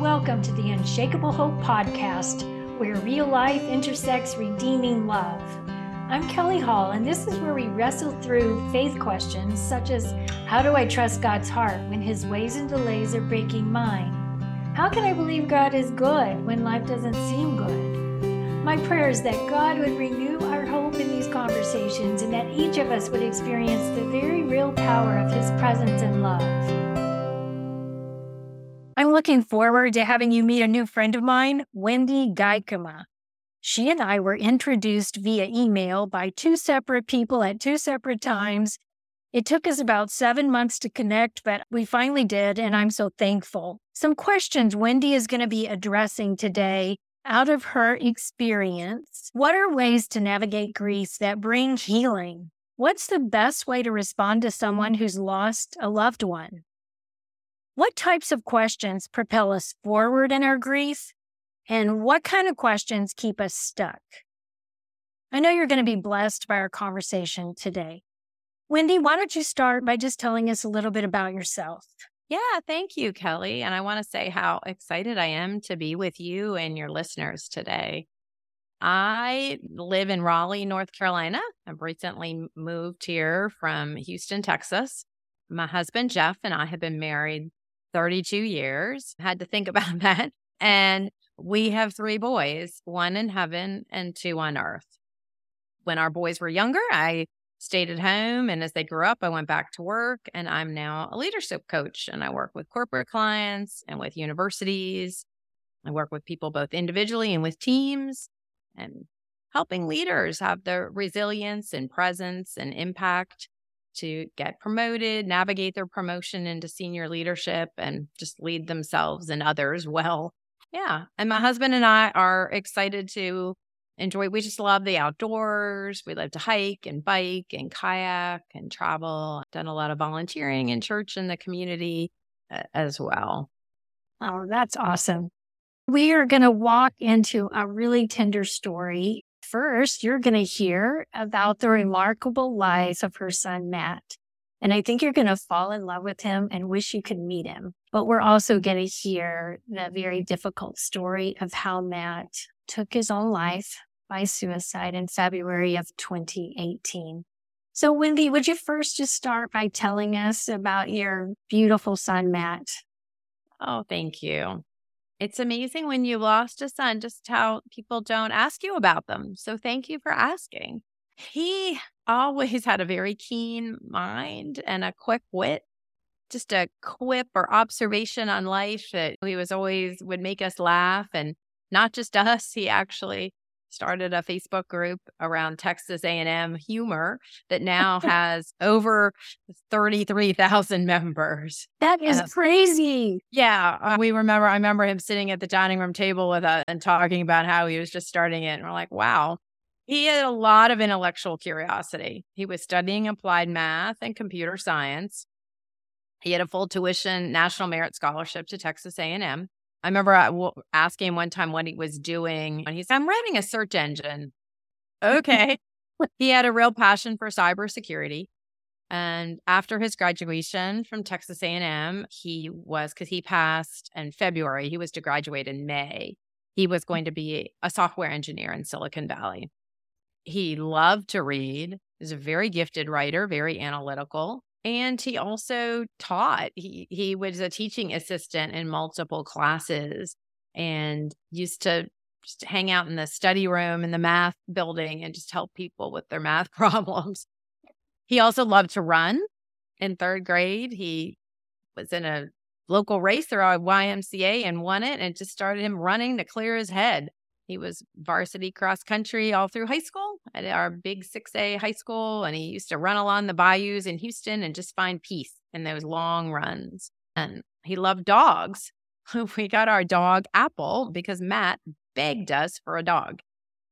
Welcome to the Unshakable Hope Podcast, where real life intersects redeeming love. I'm Kelly Hall, and this is where we wrestle through faith questions such as How do I trust God's heart when his ways and delays are breaking mine? How can I believe God is good when life doesn't seem good? My prayer is that God would renew our hope in these conversations and that each of us would experience the very real power of his presence and love. I'm looking forward to having you meet a new friend of mine, Wende Gaikema. She and I were introduced via email by two separate people at two separate times. It took us about seven months to connect, but we finally did, and I'm so thankful. Some questions Wende is going to be addressing today out of her experience. What are ways to navigate grief that bring healing? What's the best way to respond to someone who's lost a loved one? What types of questions propel us forward in our grief? And what kind of questions keep us stuck? I know you're going to be blessed by our conversation today. Wende, why don't you start by just telling us a little bit about yourself? Yeah, thank you, Kelly. And I want to say how excited I am to be with you and your listeners today. I live in Raleigh, North Carolina. I've recently moved here from Houston, Texas. My husband, Jeff, and I have been married 32 years. Had to think about that. And we have three boys, one in heaven and two on earth. When our boys were younger, I stayed at home. And as they grew up, I went back to work. And I'm now a leadership coach. And I work with corporate clients and with universities. I work with people both individually and with teams and helping leaders have the resilience and presence and impact to get promoted, navigate their promotion into senior leadership, and just lead themselves and others well. Yeah. And my husband and I are excited to enjoy, we just love the outdoors. We love to hike and bike and kayak and travel. Done a lot of volunteering in church and the community uh, as well. Oh, that's awesome. We are going to walk into a really tender story First, you're going to hear about the mm-hmm. remarkable life of her son, Matt. And I think you're going to fall in love with him and wish you could meet him. But we're also mm-hmm. going to hear the very difficult story of how Matt took his own life by suicide in February of 2018. So, Wende, would you first just start by telling us about your beautiful son, Matt? Oh, thank you. It's amazing when you lost a son, just how people don't ask you about them. So thank you for asking. He always had a very keen mind and a quick wit, just a quip or observation on life that he was always would make us laugh and not just us. He actually started a Facebook group around Texas A&M humor that now has over 33,000 members. That is uh, crazy. Yeah, uh, we remember I remember him sitting at the dining room table with us and talking about how he was just starting it and we're like, "Wow." He had a lot of intellectual curiosity. He was studying applied math and computer science. He had a full tuition national merit scholarship to Texas A&M. I remember asking one time what he was doing, and he said, I'm writing a search engine. Okay. he had a real passion for cybersecurity. And after his graduation from Texas A&M, he was because he passed in February, he was to graduate in May. He was mm. going to be a software engineer in Silicon Valley. He loved to read. He was a very gifted writer, very analytical. And he also taught. He he was a teaching assistant in multiple classes and used to just hang out in the study room in the math building and just help people with their math problems. He also loved to run. In third grade, he was in a local race or a YMCA and won it and just started him running to clear his head. He was varsity cross country all through high school at our big 6A high school. And he used to run along the bayous in Houston and just find peace in those long runs. And he loved dogs. we got our dog Apple because Matt begged us for a dog.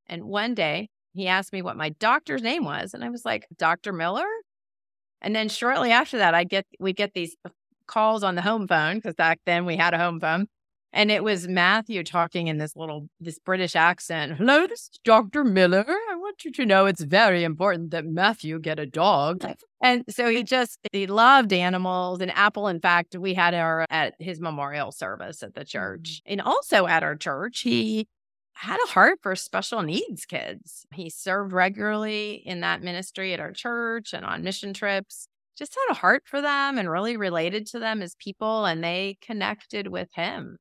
And one day he asked me what my doctor's name was. And I was like, Dr. Miller? And then shortly after that, I get we get these calls on the home phone because back then we had a home phone. And it was Matthew talking in this little, this British accent. Hello, this is Dr. Miller. I want you to know it's very important that Matthew get a dog. And so he just, he loved animals. And Apple, in fact, we had her at his memorial service at the church. Mm-hmm. And also at our church, he had a heart for special needs kids. He served regularly in that ministry at our church and on mission trips. Just had a heart for them and really related to them as people, and they connected with him.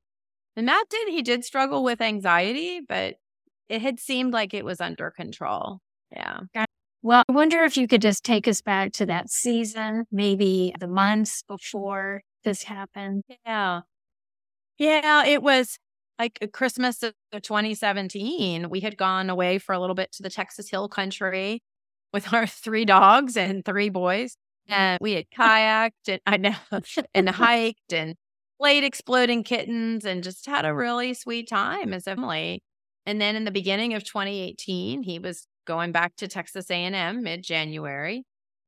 And Matt did, he did struggle with anxiety, but it had seemed like it was under control. Yeah. Well, I wonder if you could just take us back to that season, maybe the months before this happened. Yeah. Yeah, it was like uh, Christmas of 2017. We had gone away for a little bit to the Texas Hill Country with our three dogs and three boys. And we had kayaked and I know and hiked and played exploding kittens and just had a really sweet time as Emily. And then in the beginning of 2018, he was going back to Texas A&M mid-January.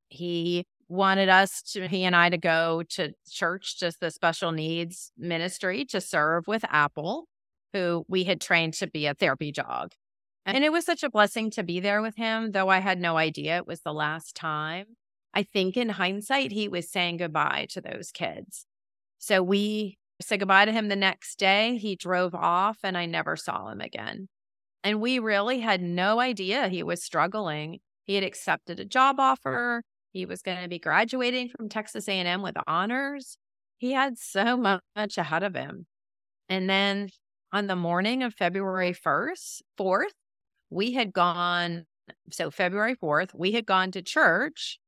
He wanted us to he and I to go to church just the special needs ministry to serve with Apple, who we had trained to be a therapy dog. And it was such a blessing to be there with him, though I had no idea it was the last time. I think in hindsight, he was saying goodbye to those kids. So we said goodbye to him the next day. He drove off and I never saw him again. And we really had no idea he was struggling. He had accepted a job offer. He was going to be graduating from Texas A&M with honors. He had so much ahead of him. And then on the morning of February 1st, 4th, we had gone so February 4th, we had gone to church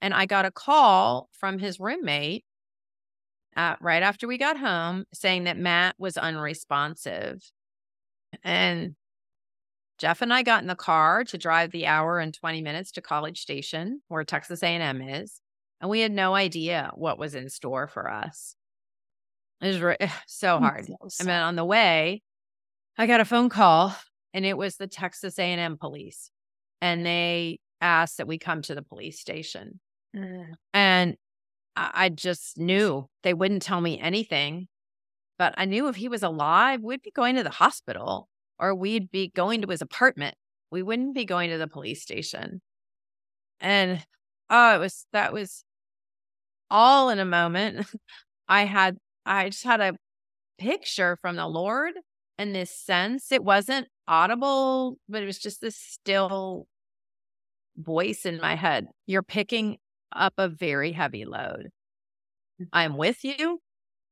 and I got a call from his roommate uh, right after we got home saying that Matt was unresponsive. And Jeff and I got in the car to drive the hour and 20 minutes to College Station, where Texas A&M is, and we had no idea what was in store for us. It was re- so hard. And then on the way, I got a phone call, and it was the Texas A&M police, and they asked that we come to the police station. Mm. And I just knew they wouldn't tell me anything. But I knew if he was alive, we'd be going to the hospital or we'd be going to his apartment. We wouldn't be going to the police station. And oh, it was that was all in a moment. I had I just had a picture from the Lord and this sense. It wasn't audible, but it was just this still voice in my head. You're picking up a very heavy load. Mm. I'm with you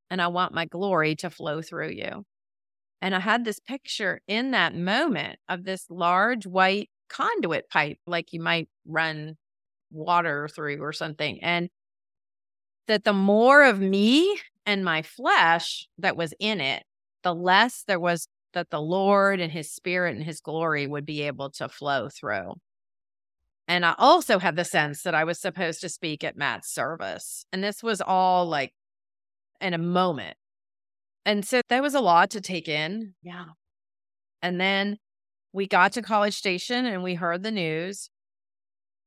and I want my glory to flow through you. And I had this picture in that moment of this large white conduit pipe, like you might run water through or something. And that the more of me and my flesh that was in it, the less there was that the Lord and his spirit and his glory would be able to flow through. And I also had the sense that I was supposed to speak at Matt's service. And this was all like in a moment. And so that was a lot to take in. Yeah. And then we got to College Station and we heard the news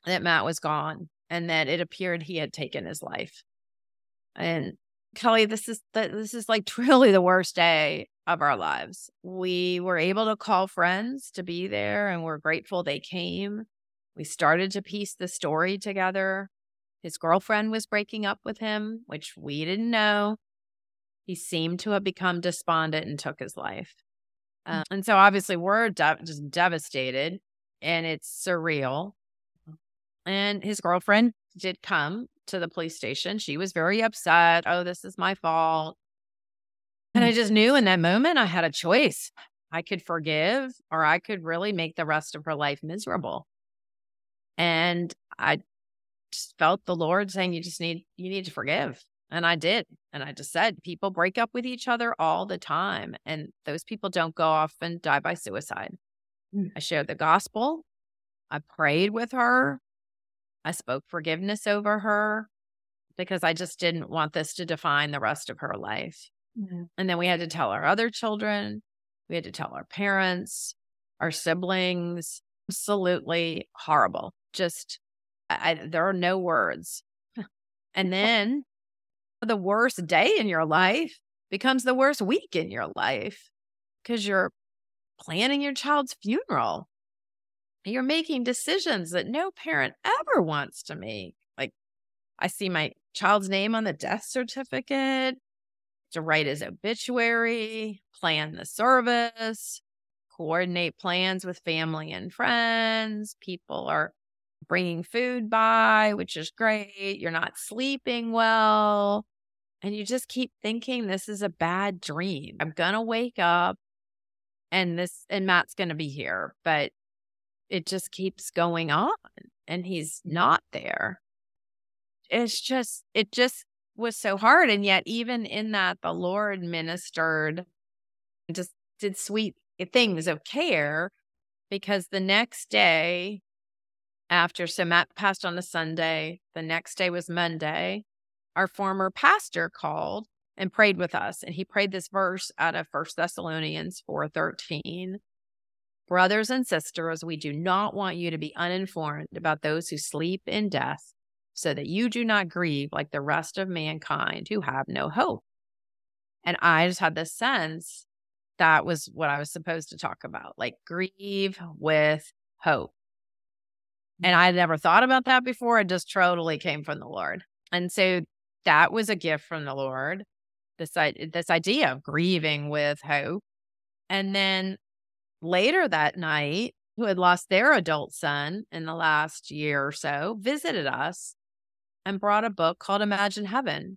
that Matt was gone and that it appeared he had taken his life. And Kelly, this is the, this is like truly the worst day of our lives. We were able to call friends to be there and we're grateful they came. We started to piece the story together. His girlfriend was breaking up with him, which we didn't know. He seemed to have become despondent and took his life. Uh, and so obviously we're de- just devastated and it's surreal. And his girlfriend did come to the police station. She was very upset. Oh, this is my fault. And I mm. just knew in that moment I had a choice. I could forgive or I could really make the rest of her life miserable. And I just felt the Lord saying, you just need, you need to forgive. And I did. And I just said, people break up with each other all the time. And those people don't go off and die by suicide. Mm. I shared the gospel. I prayed with her. I spoke forgiveness over her because I just didn't want this to define the rest of her life. Mm-hmm. And then we had to tell our other children, we had to tell our parents, our siblings. Absolutely horrible just I, there are no words. and then the worst day in your life becomes the worst week in your life because you're planning your child's funeral. You're making decisions that no parent ever wants to make. Like, I see my child's name on the death certificate, to write his obituary, plan the service, coordinate plans with family and friends. People are bringing food by, which is great. You're not sleeping well. And you just keep thinking this is a bad dream. I'm going to wake up and this, and Matt's going to be here. But it just keeps going on and he's not there. It's just, it just was so hard. And yet, even in that, the Lord ministered, just did sweet things of care because the next day after, so Matt passed on a Sunday, the next day was Monday. Our former pastor called and prayed with us, and he prayed this verse out of First Thessalonians 4:13. Brothers and sisters, we do not want you to be uninformed about those who sleep in death, so that you do not grieve like the rest of mankind who have no hope. And I just had this sense that was what I was supposed to talk about like grieve with hope. And mm. I had never thought about that before. It just totally came from the Lord. And so that was a gift from the Lord. This, this idea of grieving with hope. And then later that night, who had lost their adult son in the last year or so, visited us and brought a book called Imagine Heaven.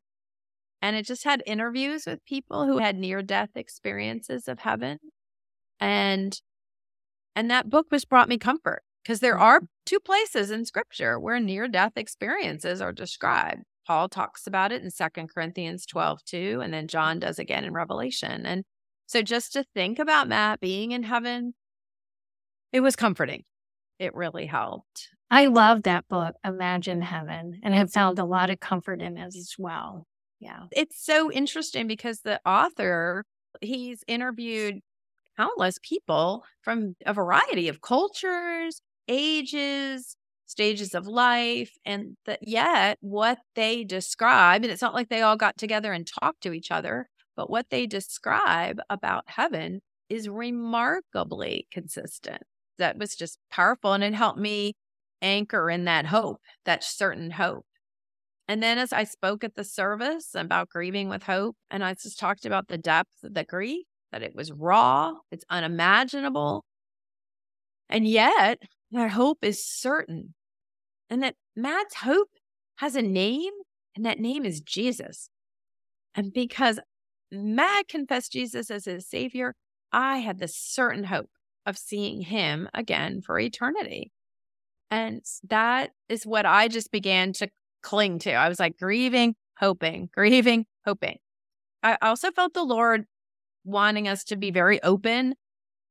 And it just had interviews with people who had near death experiences of heaven. And and that book was brought me comfort because there are mm-hmm. two places in scripture where near death experiences are described. Paul talks about it in Second Corinthians 12, 2, and then John does again in Revelation. And so just to think about Matt being in heaven, it was comforting. It really helped. I love that book, Imagine Heaven, and have found a lot of comfort in it as well. Yeah. It's so interesting because the author, he's interviewed countless people from a variety of cultures, ages, stages of life, and that yet what they describe, and it's not like they all got together and talked to each other, but what they describe about heaven is remarkably consistent. That was just powerful. And it helped me anchor in that hope, that certain hope. And then as I spoke at the service about grieving with hope, and I just talked about the depth of the grief, that it was raw, it's unimaginable. And yet, that hope is certain. And that Matt's hope has a name, and that name is Jesus. And because Matt confessed Jesus as his savior, I had the certain hope of seeing him again for eternity. And that is what I just began to cling to. I was like grieving, hoping, grieving, hoping. I also felt the Lord wanting us to be very open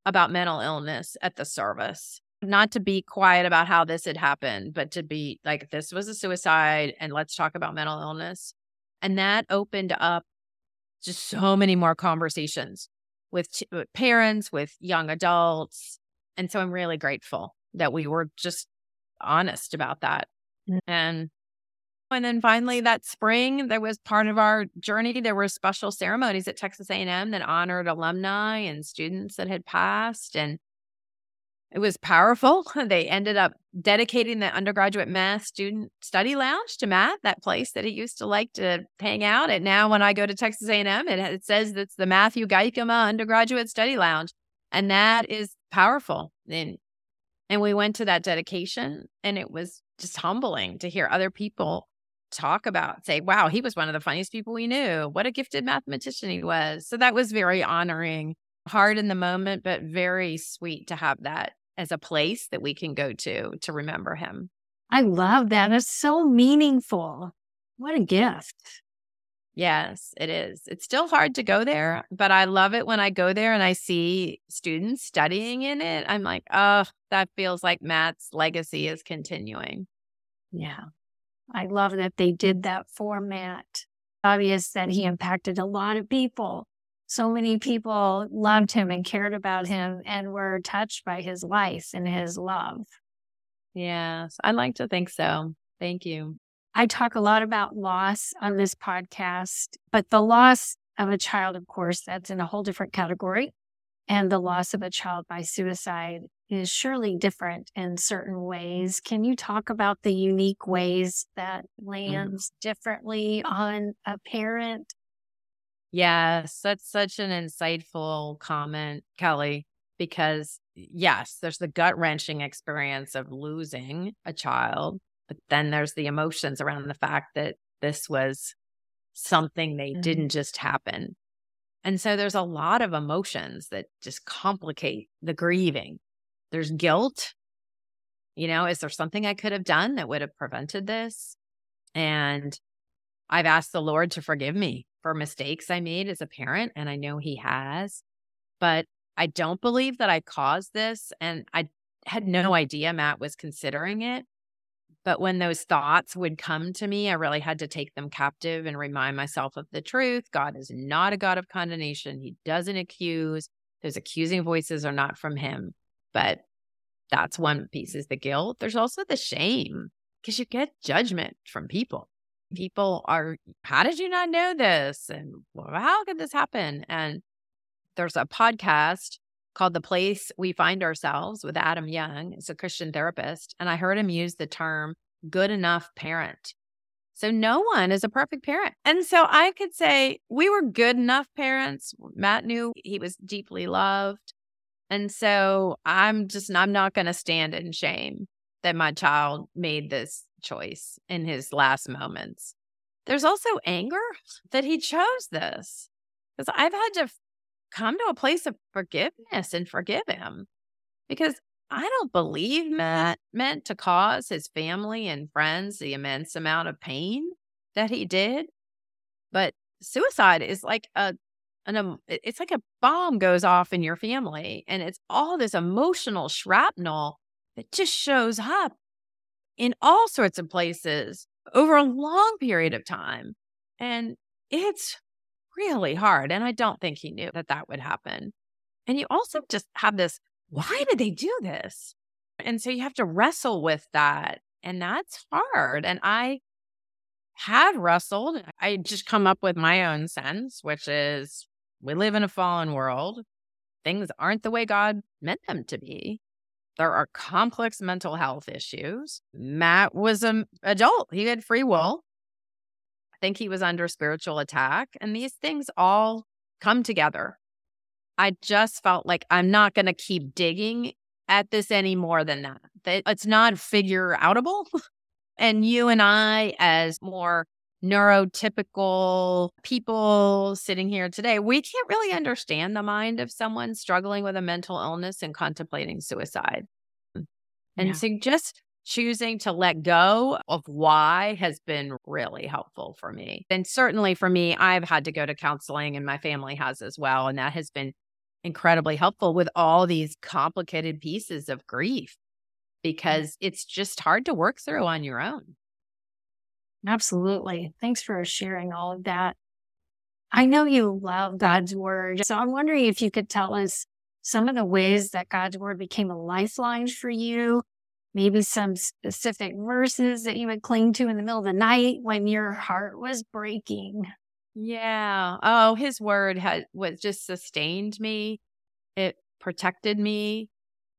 about mental illness at the service, not to be quiet about how this had happened, but to be like, this was a suicide and let's talk about mental illness. And that opened up just so many more conversations with, t- with parents, with young adults. And so I'm really grateful that we were just honest about that. Mm-hmm. And and then finally that spring there was part of our journey there were special ceremonies at Texas A&M that honored alumni and students that had passed and it was powerful. They ended up dedicating the undergraduate math student study lounge to Matt, that place that he used to like to hang out at. Now, when I go to Texas A&M, it, it says it's the Matthew Gaikema Undergraduate Study Lounge, and that is powerful. And and we went to that dedication, and it was just humbling to hear other people talk about, say, "Wow, he was one of the funniest people we knew. What a gifted mathematician he was." So that was very honoring, hard in the moment, but very sweet to have that as a place that we can go to to remember him. I love that. It's so meaningful. What a gift. Yes, it is. It's still hard to go there, but I love it when I go there and I see students studying in it. I'm like, oh, that feels like Matt's legacy is continuing. Yeah. I love that they did that for Matt. Obvious that he impacted a lot of people so many people loved him and cared about him and were touched by his life and his love. Yes, I'd like to think so. Thank you. I talk a lot about loss on this podcast, but the loss of a child, of course, that's in a whole different category. And the loss of a child by suicide is surely different in certain ways. Can you talk about the unique ways that mm-hmm. lands mm. differently on a parent? Yes, that's such an insightful comment, Kelly, because yes, there's the gut wrenching experience of losing a child, but then there's the emotions around the fact that this was something they mm-hmm. didn't just happen. And so there's a lot of emotions that just complicate the grieving. There's guilt. You know, is there something I could have done that would have prevented this? And I've asked the Lord to forgive me for mistakes I made as a parent, and I know He has. But I don't believe that I caused this. And I had no idea Matt was considering it. But when those thoughts would come to me, I really had to take them captive and remind myself of the truth. God is not a God of condemnation. He doesn't accuse. Those accusing voices are not from him. But that's one piece is the guilt. There's also the shame because you get judgment from people. People are, how did you not know this? And well, how could this happen? And there's a podcast called The Place We Find Ourselves with Adam Young. It's a Christian therapist. And I heard him use the term good enough parent. So no one is a perfect parent. And so I could say we were good enough parents. Matt knew he was deeply loved. And so I'm just, I'm not going to stand in shame that my child made this choice in his last moments. There's also anger that he chose this because I've had to come to a place of forgiveness and forgive him because I don't believe Matt meant to cause his family and friends the immense amount of pain that he did. But suicide is like a an it's like a bomb goes off in your family and it's all this emotional shrapnel that just shows up in all sorts of places over a long period of time and it's really hard. And I don't think he knew that that would happen. And you also just have this why did they do this? And so you have to wrestle with that. And that's hard. And I have wrestled. I just come up with my own sense, which is we live in a fallen world. Things aren't the way God meant them to be. There are complex mental health issues. Matt was an adult, he had free will think he was under spiritual attack. And these things all come together. I just felt like I'm not going to keep digging at this any more than that. It's not figure outable. and you and I, as more neurotypical people sitting here today, we can't really understand the mind of someone struggling with a mental illness and contemplating suicide. And yeah. so just choosing to let go of why has been really helpful for me. And certainly for me, I've had to go to counseling and my family has as well. And that has been incredibly helpful with all these complicated pieces of grief mm. because it's just hard to work through on your own. Absolutely. Thanks for sharing all of that. I know you love God's word. So I'm wondering if you could tell us some of the ways that God's word became a lifeline for you maybe some specific verses that you would cling to in the middle of the night when your heart was breaking. Yeah. Oh, his word had was just sustained me. It protected me.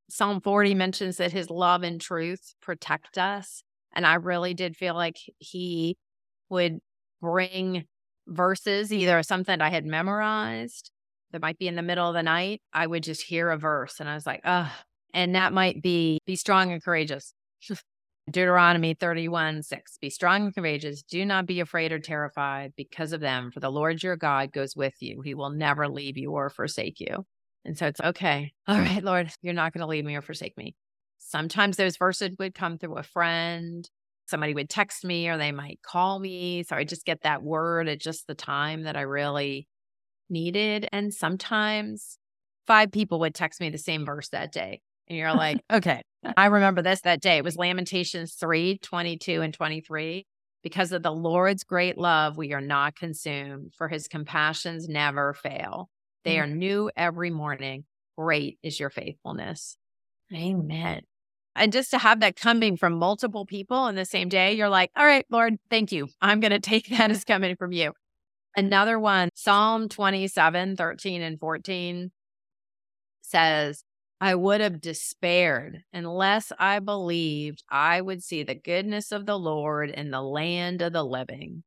Psalm 40 mentions that his love and truth protect us. And I really did feel like he would bring verses, either something I had memorized that might be in the middle of the night. I would just hear a verse and I was like, oh, and that might be be strong and courageous. Deuteronomy 31 6. Be strong and courageous. Do not be afraid or terrified because of them, for the Lord your God goes with you. He will never leave you or forsake you. And so it's okay. All right, Lord, you're not going to leave me or forsake me. Sometimes those verses would come through a friend. Somebody would text me or they might call me. So I just get that word at just the time that I really needed. And sometimes five people would text me the same verse that day. And you're like, okay, I remember this that day. It was Lamentations 3 22 and 23. Because of the Lord's great love, we are not consumed, for his compassions never fail. They are mm. new every morning. Great is your faithfulness. Amen. And just to have that coming from multiple people in the same day, you're like, all right, Lord, thank you. I'm going to take that as coming from you. Another one, Psalm 27, 13 and 14. says, I would have despaired unless I believed I would see the goodness of the Lord in the land of the living.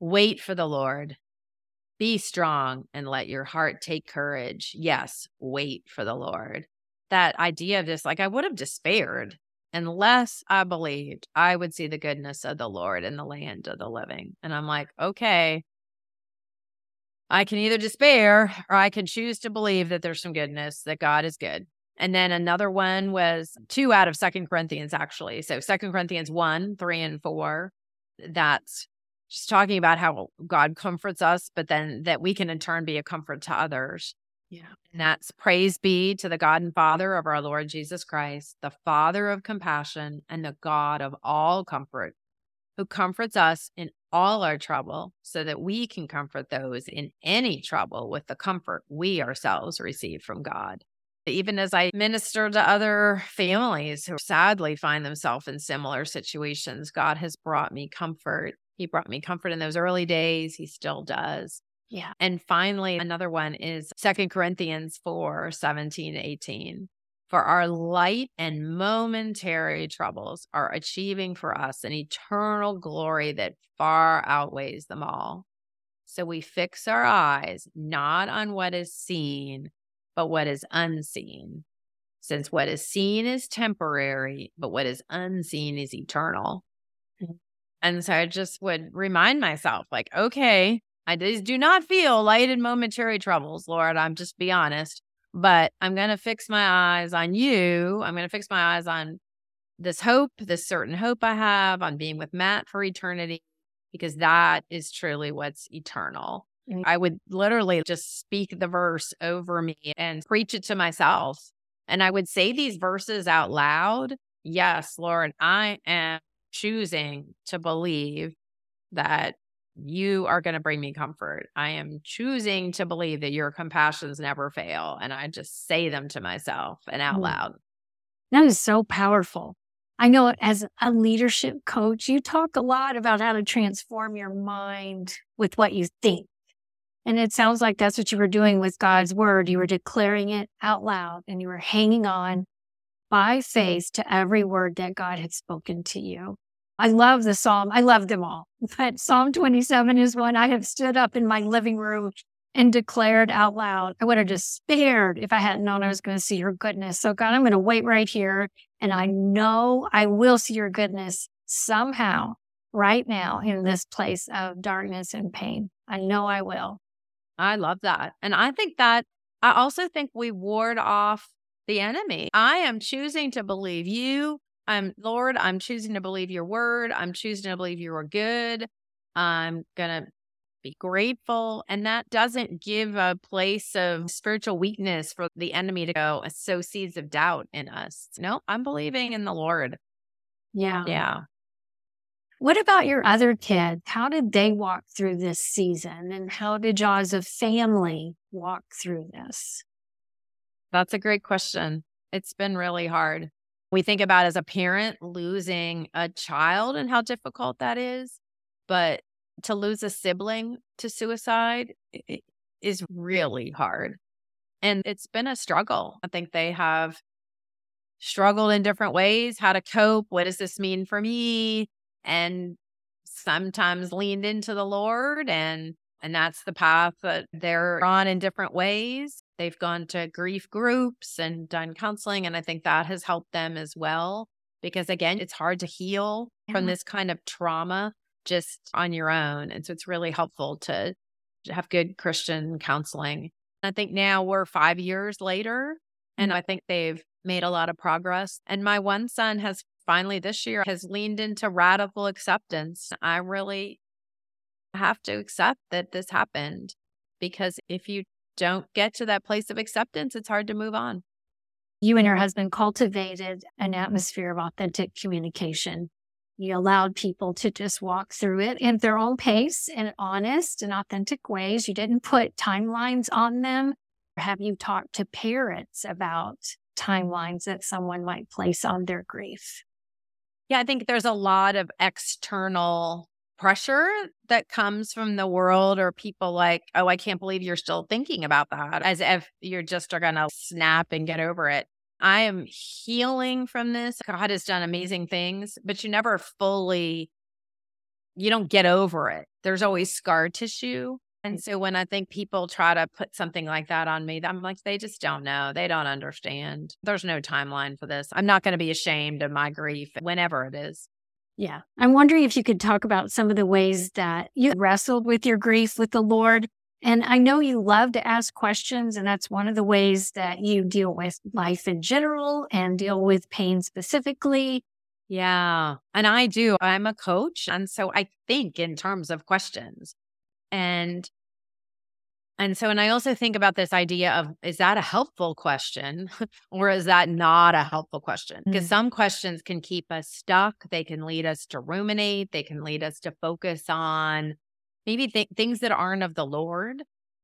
Wait for the Lord. Be strong and let your heart take courage. Yes, wait for the Lord. That idea of just like, I would have despaired unless I believed I would see the goodness of the Lord in the land of the living. And I'm like, okay, I can either despair or I can choose to believe that there's some goodness, that God is good. And then another one was two out of Second Corinthians, actually. So Second Corinthians 1, 3, and 4. That's just talking about how God comforts us, but then that we can in turn be a comfort to others. Yeah. And that's praise be to the God and Father of our Lord Jesus Christ, the Father of compassion and the God of all comfort, who comforts us in all our trouble so that we can comfort those in any trouble with the comfort we ourselves receive from God. Even as I minister to other families who sadly find themselves in similar situations, God has brought me comfort. He brought me comfort in those early days. He still does. Yeah. And finally, another one is Second Corinthians 4 17 18. For our light and momentary troubles are achieving for us an eternal glory that far outweighs them all. So we fix our eyes not on what is seen, but what is unseen. Since what is seen is temporary, but what is unseen is eternal. Mm-hmm. And so I just would remind myself, like, okay, I do not feel light and momentary troubles, Lord. I'm just be honest but I'm going to fix my eyes on you. I'm going to fix my eyes on this hope, this certain hope I have on being with Matt for eternity, because that is truly what's eternal. Mm-hmm. I would literally just speak the verse over me and preach it to myself. And I would say these verses out loud. Yes, Lord, I am choosing to believe that you are going to bring me comfort. I am choosing to believe that your compassions never fail. And I just say them to myself and out mm. loud. That is so powerful. I know as a leadership coach, you talk a lot about how to transform your mind with what you think. And it sounds like that's what you were doing with God's word. You were declaring it out loud and you were hanging on by faith to every word that God had spoken to you. I love the psalm. I love them all. But Psalm 27 is one I have stood up in my living room and declared out loud. I would have despaired if I hadn't known I was going to see your goodness. So, God, I'm going to wait right here. And I know I will see your goodness somehow right now in this place of darkness and pain. I know I will. I love that. And I think that I also think we ward off the enemy. I am choosing to believe you I'm Lord, I'm choosing to believe your word. I'm choosing to believe you are good. I'm going to be grateful. And that doesn't give a place of spiritual weakness for the enemy to go sow seeds of doubt in us. No, I'm believing in the Lord. Yeah. Yeah. What about your other kids? How did they walk through this season? And how did y'all as a family walk through this? That's a great question. It's been really hard we think about as a parent losing a child and how difficult that is. But to lose a sibling to suicide is really hard. And it's been a struggle. I think they have struggled in different ways how to cope. What does this mean for me? And sometimes leaned into the Lord and and that's the path that they're on in different ways. They've gone to grief groups and done counseling. And I think that has helped them as well. Because again, it's hard to heal yeah. from this kind of trauma just on your own. And so it's really helpful to have good Christian counseling. I think now we're five years later, and mm-hmm. I think they've made a lot of progress. And my one son has finally this year has leaned into radical acceptance. I really have to accept that this happened because if you don't get to that place of acceptance, it's hard to move on. You and your husband cultivated an atmosphere of authentic communication. You allowed people to just walk through it at their own pace in honest and authentic ways. You didn't put timelines on them. Have you talked to parents about timelines that someone might place on their grief? Yeah, I think there's a lot of external pressure that comes from the world or people like, oh, I can't believe you're still thinking about that, as if you're just are going to snap and get over it. I am healing from this. God has done amazing things, but you never fully, you don't get over it. There's always scar tissue. And so when I think people try to put something like that on me, I'm like, they just don't know. They don't understand. There's no timeline for this. I'm not going to be ashamed of my grief whenever it is. Yeah. I'm wondering if you could talk about some of the ways that you wrestled with your grief with the Lord. And I know you love to ask questions, and that's one of the ways that you deal with life in general and deal with pain specifically. Yeah. And I do. I'm a coach. And so I think in terms of questions. And and so, and I also think about this idea of is that a helpful question or is that not a helpful question? Because mm. some questions can keep us stuck. They can lead us to ruminate. They can lead us to focus on maybe th- things that aren't of the Lord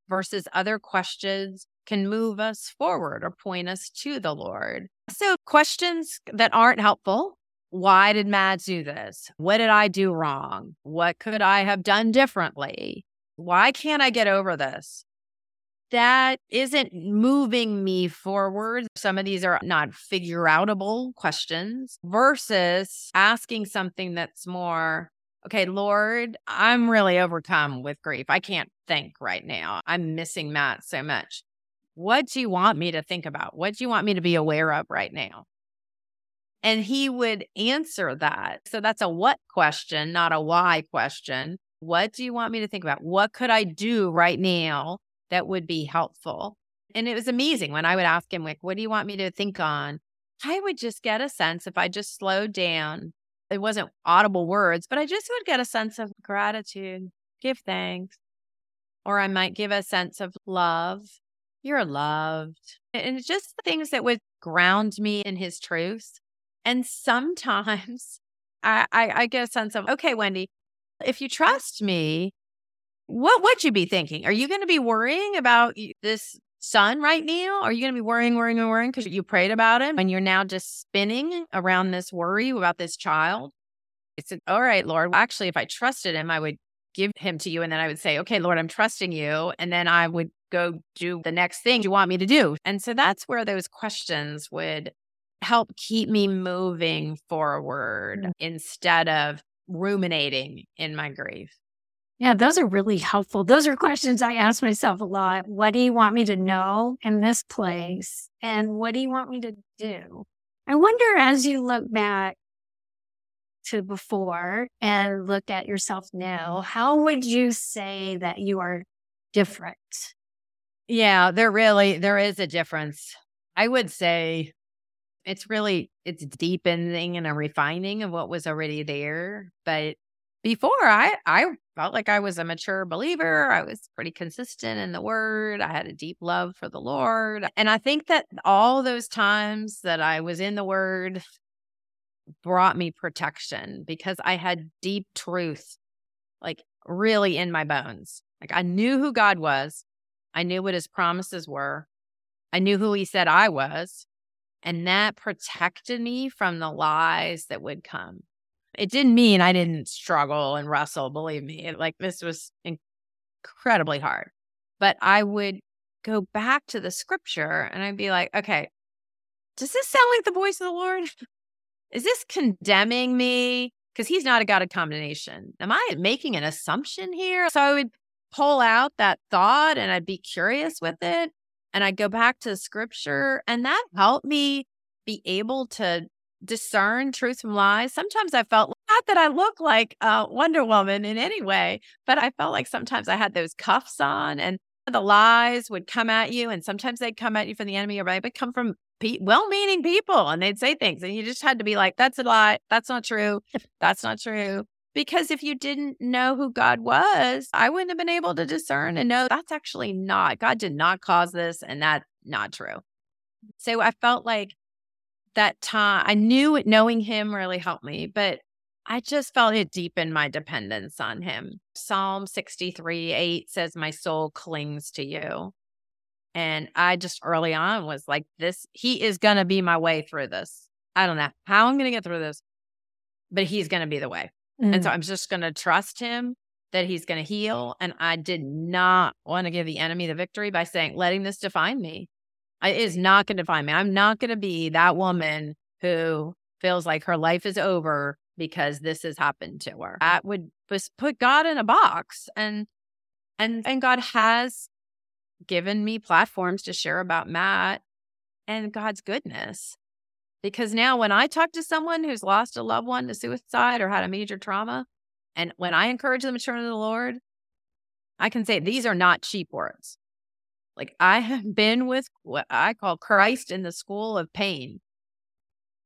versus other questions can move us forward or point us to the Lord. So, questions that aren't helpful. Why did Matt do this? What did I do wrong? What could I have done differently? Why can't I get over this? That isn't moving me forward. Some of these are not figure outable questions versus asking something that's more, okay, Lord, I'm really overcome with grief. I can't think right now. I'm missing Matt so much. What do you want me to think about? What do you want me to be aware of right now? And he would answer that. So that's a what question, not a why question. What do you want me to think about? What could I do right now that would be helpful? And it was amazing when I would ask him, like, what do you want me to think on? I would just get a sense if I just slowed down. It wasn't audible words, but I just would get a sense of gratitude, give thanks. Or I might give a sense of love. You're loved. And just things that would ground me in his truths. And sometimes I, I, I get a sense of, okay, Wende, if you trust me, what would you be thinking? Are you going to be worrying about this son right now? Are you going to be worrying, worrying, and worrying because you prayed about him and you're now just spinning around this worry about this child? It's All right, Lord. Actually, if I trusted him, I would give him to you. And then I would say, Okay, Lord, I'm trusting you. And then I would go do the next thing you want me to do. And so that's where those questions would help keep me moving forward mm-hmm. instead of ruminating in my grief? Yeah, those are really helpful. Those are questions I ask myself a lot. What do you want me to know in this place? And what do you want me to do? I wonder as you look back to before and look at yourself now, how would you say that you are different? Yeah, there really there is a difference. I would say it's really it's deepening and a refining of what was already there but before i i felt like i was a mature believer i was pretty consistent in the word i had a deep love for the lord and i think that all those times that i was in the word brought me protection because i had deep truth like really in my bones. Like i knew who god was i knew what his promises were i knew who he said i was and that protected me from the lies that would come. It didn't mean I didn't struggle and wrestle, believe me. Like this was incredibly hard. But I would go back to the scripture and I'd be like, okay, does this sound like the voice of the Lord? Is this condemning me? Because he's not a God of condemnation. Am I making an assumption here? So I would pull out that thought and I'd be curious with it and I go back to scripture, and that helped me be able to discern truth from lies. Sometimes I felt not that I look like a Wonder Woman in any way, but I felt like sometimes I had those cuffs on and the lies would come at you. And sometimes they'd come at you from the enemy or they would come from pe- well meaning people and they'd say things. And you just had to be like, that's a lie. That's not true. That's not true. Because if you didn't know who God was, I wouldn't have been able to discern and know that's actually not, God did not cause this and that's not true. So I felt like that time, I knew knowing Him really helped me, but I just felt it deepened my dependence on Him. Psalm 63 8 says, My soul clings to you. And I just early on was like, this, He is going to be my way through this. I don't know how I'm going to get through this, but He's going to be the way. Mm. And so I'm just going to trust him that he's going to heal. And I did not want to give the enemy the victory by saying, letting this define me. It is not going to define me. I'm not going to be that woman who feels like her life is over because this has happened to her. That would just put God in a box. And and and God has given me platforms to share about Matt and God's goodness. Because now when I talk to someone who's lost a loved one to suicide or had a major trauma, and when I encourage them to turn to the Lord, I can say these are not cheap words. Like I have been with what I call Christ in the school of pain.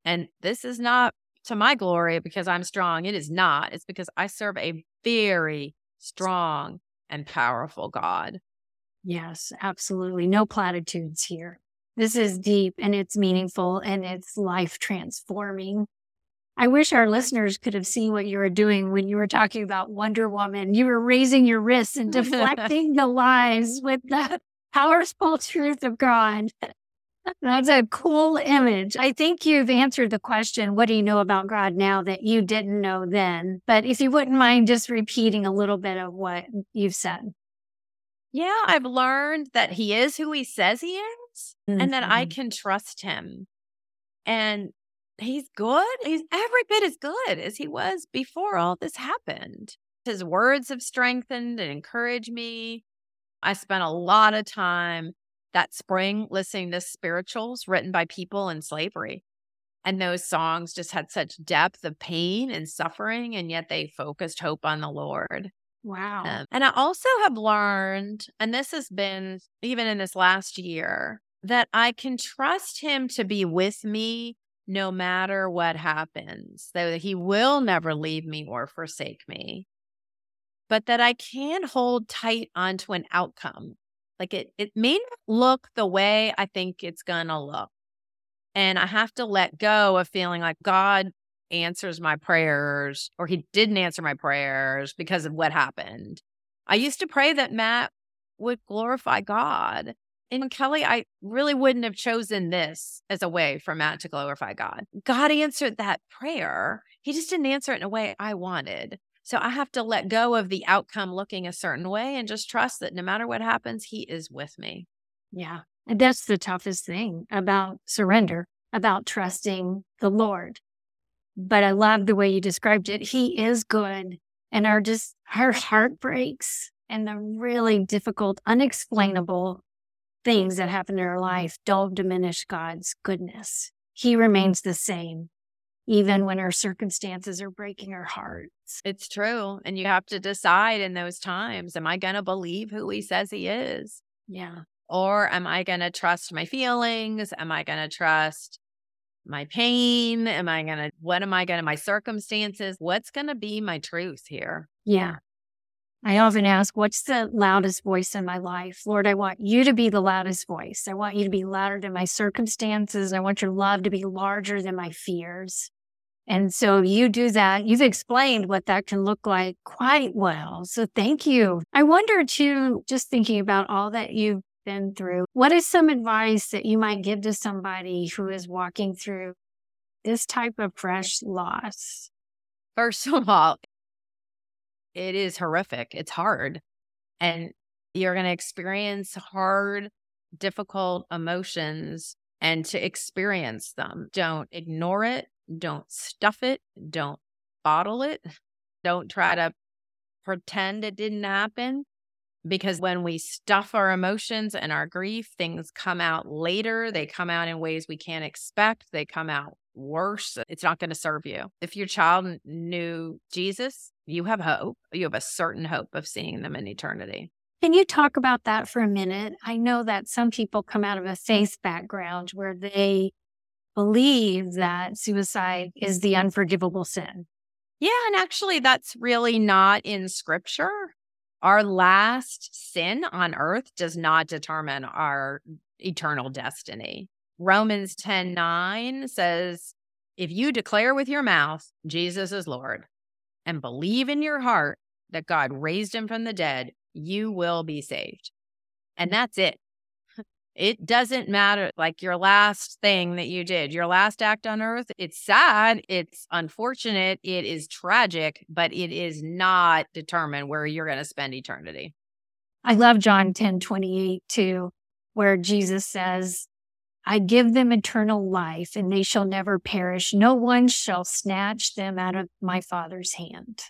And this is not to my glory because I'm strong. It is not. It's because I serve a very strong and powerful God. Yes, absolutely. No platitudes here. This is deep and it's meaningful and it's life transforming. I wish our listeners could have seen what you were doing when you were talking about Wonder Woman. You were raising your wrists and deflecting the lies with the powerful truth of God. That's a cool image. I think you've answered the question, what do you know about God now that you didn't know then? But if you wouldn't mind just repeating a little bit of what you've said. Yeah, I've learned that he is who he says he is mm-hmm. and that I mm-hmm. can trust him. And he's good. He's every bit as good as he was before all this happened. His words have strengthened and encouraged me. I spent a lot of time that spring listening to spirituals written by people in slavery. And those songs just had such depth of pain and suffering, and yet they focused hope on the Lord. Wow. Um, and I also have learned, and this has been even in this last year, that I can trust him to be with me no matter what happens, that he will never leave me or forsake me, but that I can hold tight onto an outcome. Like it, it may not look the way I think it's going to look. And I have to let go of feeling like God answers my prayers or he didn't answer my prayers because of what happened. I used to pray that Matt would glorify God. And Kelly, I really wouldn't have chosen this as a way for Matt to glorify God. God answered that prayer. He just didn't answer it in a way I wanted. So I have to let go of the outcome looking a certain way and just trust that no matter what happens, He is with me. Yeah. And that's the toughest thing about surrender, about trusting the Lord but I love the way you described it. He is good. And our just our heart breaks and the really difficult, unexplainable things that happen in our life don't diminish God's goodness. He remains the same, even when our circumstances are breaking our hearts. It's true. And you have to decide in those times am I going to believe who he says he is? Yeah. Or am I going to trust my feelings? Am I going to trust my pain? Am I going to, what am I going to, my circumstances? What's going to be my truth here? Yeah. I often ask, what's the loudest voice in my life? Lord, I want you to be the loudest voice. I want you to be louder than my circumstances. I want your love to be larger than my fears. And so you do that. You've explained what that can look like quite well. So thank you. I wonder too, just thinking about all that you've been through. What is some advice that you might give to somebody who is walking through this type of fresh loss? First of all, it is horrific. It's hard. And you're going to experience hard, difficult emotions and to experience them. Don't ignore it. Don't stuff it. Don't bottle it. Don't try to pretend it didn't happen because when we stuff our emotions and our grief, things come out later. They come out in ways we can't expect. They come out worse. It's not going to serve you. If your child knew Jesus, you have hope. You have a certain hope of seeing them in eternity. Can you talk about that for a minute? I know that some people come out of a faith background where they believe that suicide is the unforgivable sin. Yeah, and actually, that's really not in scripture. Our last sin on earth does not determine our eternal destiny. Romans 10 9 says, If you declare with your mouth Jesus is Lord and believe in your heart that God raised him from the dead, you will be saved. And that's it. It doesn't matter, like your last thing that you did, your last act on earth. It's sad. It's unfortunate. It is tragic, but it is not determined where you're going to spend eternity. I love John 10 28 too, where Jesus says, I give them eternal life and they shall never perish. No one shall snatch them out of my Father's hand.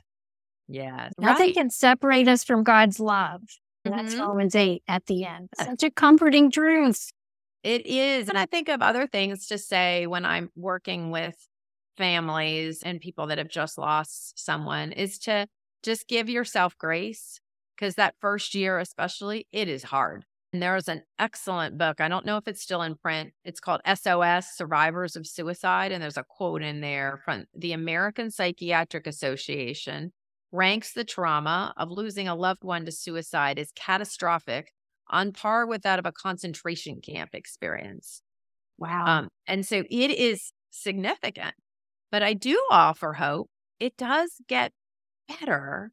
Yeah. Nothing right. can separate us from God's love. Mm-hmm. That's Romans 8 at the end. Such a comforting truth. It is. And I think of other things to say when I'm working with families and people that have just lost someone is to just give yourself grace because that first year, especially, it is hard. And there's an excellent book. I don't know if it's still in print. It's called SOS Survivors of Suicide. And there's a quote in there from the American Psychiatric Association ranks the trauma of losing a loved one to suicide as catastrophic on par with that of a concentration camp experience. Wow. Um, and so it is significant. But I do offer hope. It does get better.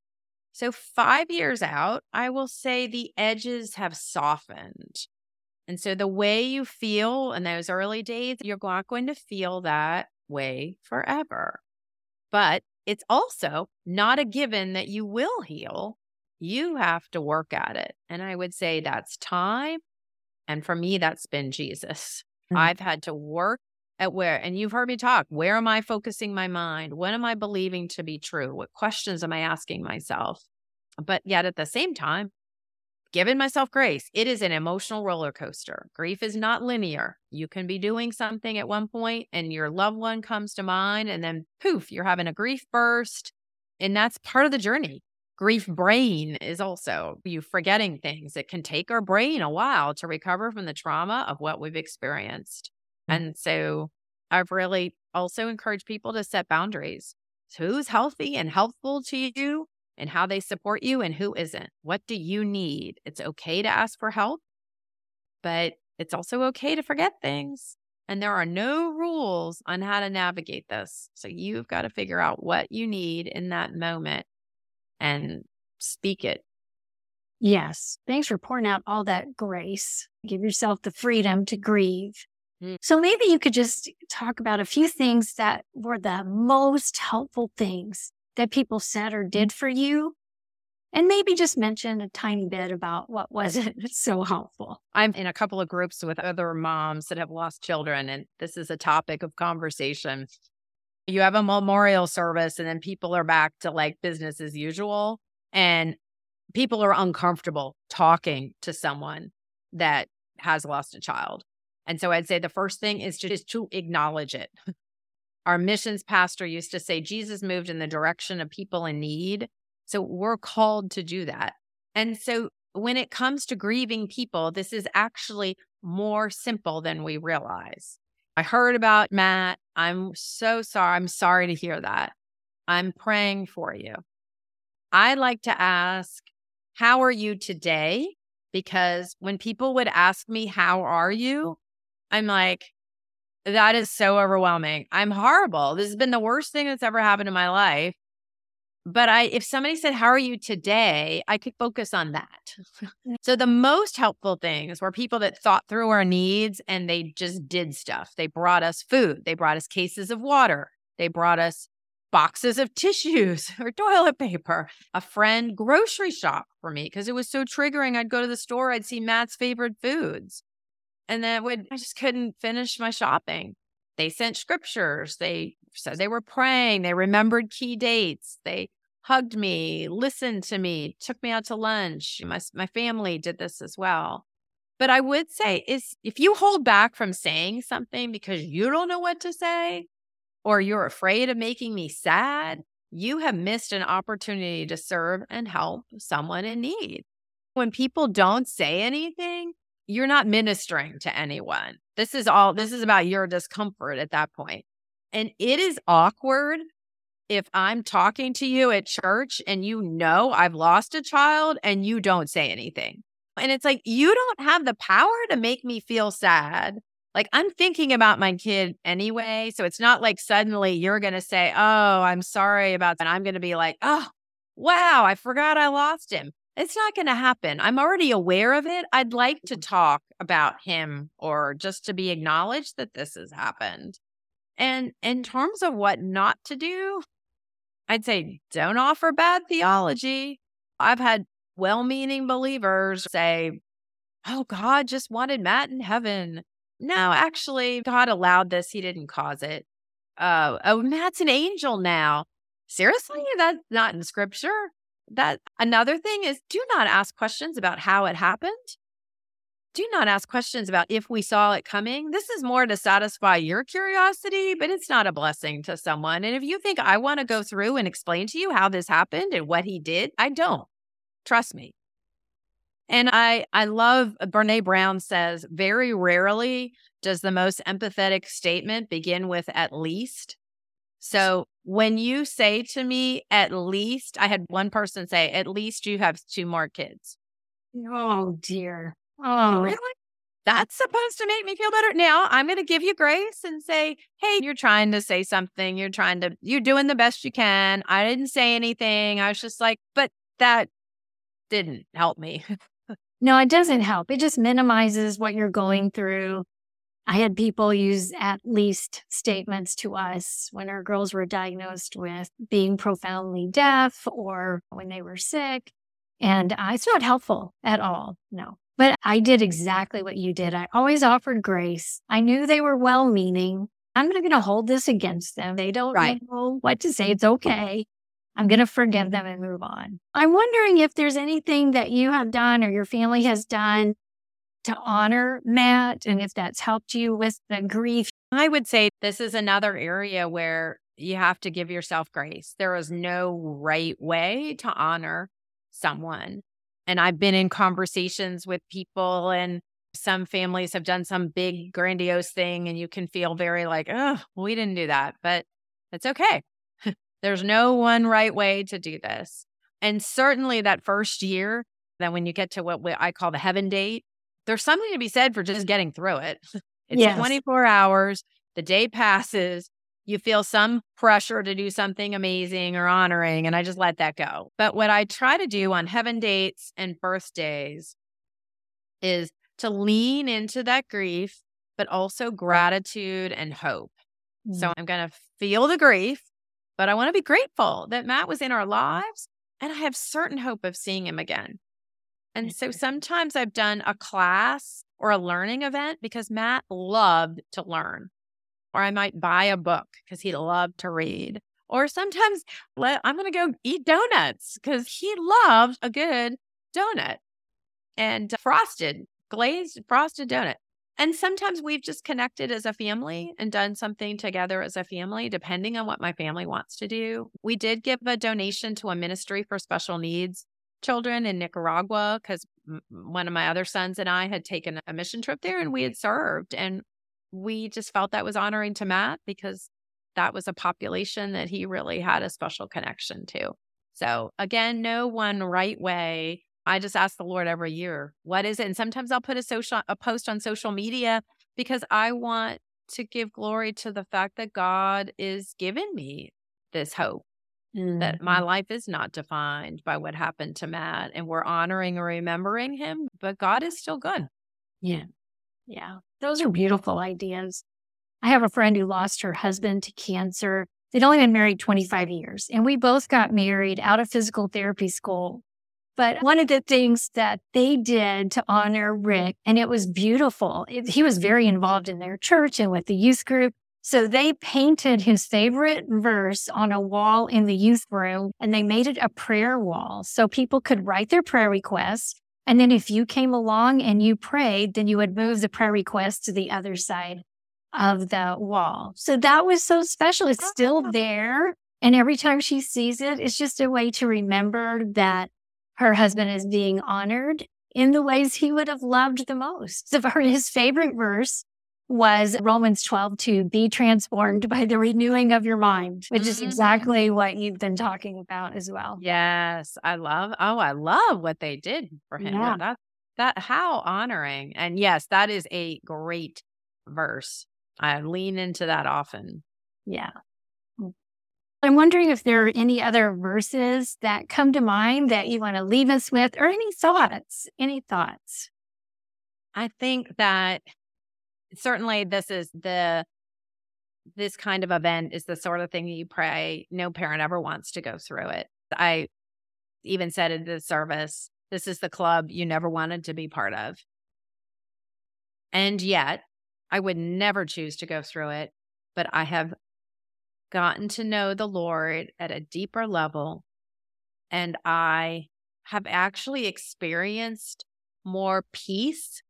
So, five years out, I will say the edges have softened. And so, the way you feel in those early days, you're not going to feel that way forever. But it's also not a given that you will heal. You have to work at it. And I would say that's time. And for me, that's been Jesus. Mm-hmm. I've had to work at where, and you've heard me talk, where am I focusing my mind? What am I believing to be true? What questions am I asking myself? But yet at the same time, giving myself grace. It is an emotional roller coaster. Grief is not linear. You can be doing something at one point and your loved one comes to mind, and then poof, you're having a grief burst. And that's part of the journey. Grief brain is also you forgetting things. It can take our brain a while to recover from the trauma of what we've experienced. Mm-hmm. And so I've really also encouraged people to set boundaries. So who's healthy and helpful to you and how they support you and who isn't. What do you need? It's okay to ask for help, but it's also okay to forget things. And there are no rules on how to navigate this. So you've got to figure out what you need in that moment and speak it. Yes. Thanks for pouring out all that grace. Give yourself the freedom to grieve. Mm. So maybe you could just talk about a few things that were the most helpful things that people said or mm. did for you and maybe just mention a tiny bit about what wasn't so helpful. I'm in a couple of groups with other moms that have lost children, and this is a topic of conversation. You have a memorial service, and then people are back to like business as usual, and people are uncomfortable talking to someone that has lost a child. And so I'd say the first thing is to just to acknowledge it. Our missions pastor used to say Jesus moved in the direction of people in need. So we're called to do that. And so when it comes to grieving people, this is actually more simple than we realize. I heard about Matt. I'm so sorry. I'm sorry to hear that. I'm praying for you. I like to ask, How are you today? Because when people would ask me, How are you? I'm like, that is so overwhelming. I'm horrible. This has been the worst thing that's ever happened in my life. But I if somebody said, "How are you today?" I could focus on that. Mm. so the most helpful things were people that thought through our needs and they just did stuff. They brought us food, they brought us cases of water, they brought us boxes of tissues or toilet paper. A friend grocery shop for me because it was so triggering. I'd go to the store, I'd see Matt's favorite foods. And then would I just couldn't finish my shopping. They sent scriptures. They said they were praying. They remembered key dates. They hugged me, listened to me, took me out to lunch. My my family did this as well. But I would say is if you hold back from saying something because you don't know what to say or you're afraid of making me sad, you have missed an opportunity to serve and help someone in need. When people don't say anything, you're not ministering to anyone. This is all, this is about your discomfort at that point. And it is awkward if I'm talking to you at church and you know I've lost a child and you don't say anything. And it's like, you don't have the power to make me feel sad. Like, I'm thinking about my kid anyway. So it's not like suddenly you're going to say, Oh, I'm sorry about that. I'm going to be like, Oh, wow, I forgot I lost him. It's not going to happen. I'm already aware of it. I'd like to talk about him or just to be acknowledged that this has happened. And in terms of what not to do, I'd say don't offer bad theology. I've had well meaning believers say, oh, God just wanted Matt in heaven. No, actually, God allowed this. He didn't cause it. Uh, oh, Matt's an angel now. Seriously? That's not in scripture. That another thing is do not ask questions about how it happened. Do not ask questions about if we saw it coming. This is more to satisfy your curiosity, but it's not a blessing to someone. And if you think I want to go through and explain to you how this happened and what he did, I don't. Trust me. And I I love uh, Brene Brown says very rarely does the most empathetic statement begin with at least. So when you say to me at least, I had one person say at least you have two more kids. Oh dear. Oh, really? That's supposed to make me feel better. Now I'm going to give you grace and say, hey, you're trying to say something. You're trying to, you're doing the best you can. I didn't say anything. I was just like, but that didn't help me. no, it doesn't help. It just minimizes what you're going through. I had people use at least statements to us when our girls were diagnosed with being profoundly deaf or when they were sick. And uh, it's not helpful at all. No. But I did exactly what you did. I always offered grace. I knew they were well meaning. I'm not going to hold this against them. They don't right. know what to say. It's okay. I'm going to forgive them and move on. I'm wondering if there's anything that you have done or your family has done to honor Matt and if that's helped you with the grief. I would say this is another area where you have to give yourself grace. There is no right way to honor someone. And I've been in conversations with people, and some families have done some big, grandiose thing, and you can feel very like, oh, we didn't do that, but it's okay. There's no one right way to do this. And certainly that first year, then when you get to what I call the heaven date, there's something to be said for just getting through it. It's yes. 24 hours, the day passes, you feel some pressure to do something amazing or honoring, and I just let that go. But what I try to do on heaven dates and birthdays is to lean into that grief, but also gratitude and hope. Mm-hmm. So I'm going to feel the grief, but I want to be grateful that Matt was in our lives and I have certain hope of seeing him again. And so sometimes I've done a class or a learning event because Matt loved to learn or I might buy a book because he loved to read. Or sometimes let, I'm going to go eat donuts because he loves a good donut and frosted, glazed frosted donut. And sometimes we've just connected as a family and done something together as a family, depending on what my family wants to do. We did give a donation to a ministry for special needs children in Nicaragua because one of my other sons and I had taken a mission trip there and we had served. And we just felt that was honoring to Matt because that was a population that he really had a special connection to. So, again, no one right way. I just ask the Lord every year, what is it? And sometimes I'll put a social a post on social media because I want to give glory to the fact that God is giving me this hope mm-hmm. that my mm-hmm. life is not defined by what happened to Matt and we're honoring and remembering him, but God is still good. Yeah. Yeah, those are beautiful ideas. I have a friend who lost her husband to cancer. They'd only been married 25 years, and we both got married out of physical therapy school. But one of the things that they did to honor Rick, and it was beautiful, it, he was very involved in their church and with the youth group. So they painted his favorite verse on a wall in the youth room and they made it a prayer wall so people could write their prayer requests and then if you came along and you prayed, then you would move the prayer request to the other side of the wall. So that was so special. It's still ah. there. And every time she sees it, it's just a way to remember that her husband is being honored in the ways he would have loved the most. So his favorite verse was Romans 12 to be transformed by the renewing of your mind, which is mm-hmm. exactly what you've been talking about as well. Yes. I love, oh, I love what they did for him. Yeah. That, that, how honoring. And yes, that is a great verse. I lean into that often. Yeah. I'm wondering if there are any other verses that come to mind that you want to leave us with or any thoughts. Any thoughts? I think that certainly this is the this kind of event is the sort of thing you pray no parent ever wants to go through it. I even said in the service, this is the club you never wanted to be part of. And yet, I would never choose to go through it, but I have gotten to know the Lord at a deeper level. And I have actually experienced more peace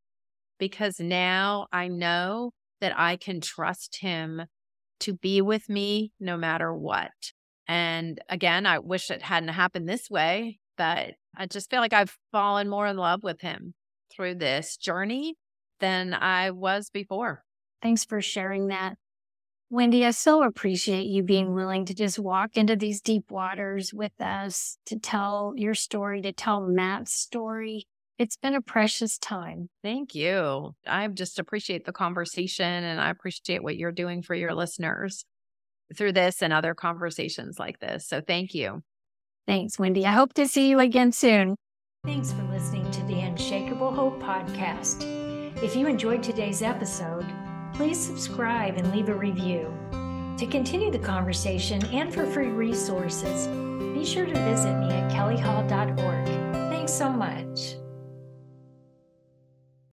because now I know that I can trust Him to be with me no matter what. And again, I wish it hadn't happened this way, but I just feel like I've fallen more in love with Him through this journey than I was before. Thanks for sharing that. Wende, I so appreciate you being willing to just walk into these deep waters with us to tell your story, to tell Matt's story. It's been a precious time. Thank you. I just appreciate the conversation and I appreciate what you're doing for your listeners through this and other conversations like this. So thank you. Thanks, Wende. I hope to see you again soon. Thanks for listening to the Unshakable Hope podcast. If you enjoyed today's episode, please subscribe and leave a review. To continue the conversation and for free resources, be sure to visit me at kellyhall.org. Thanks so much.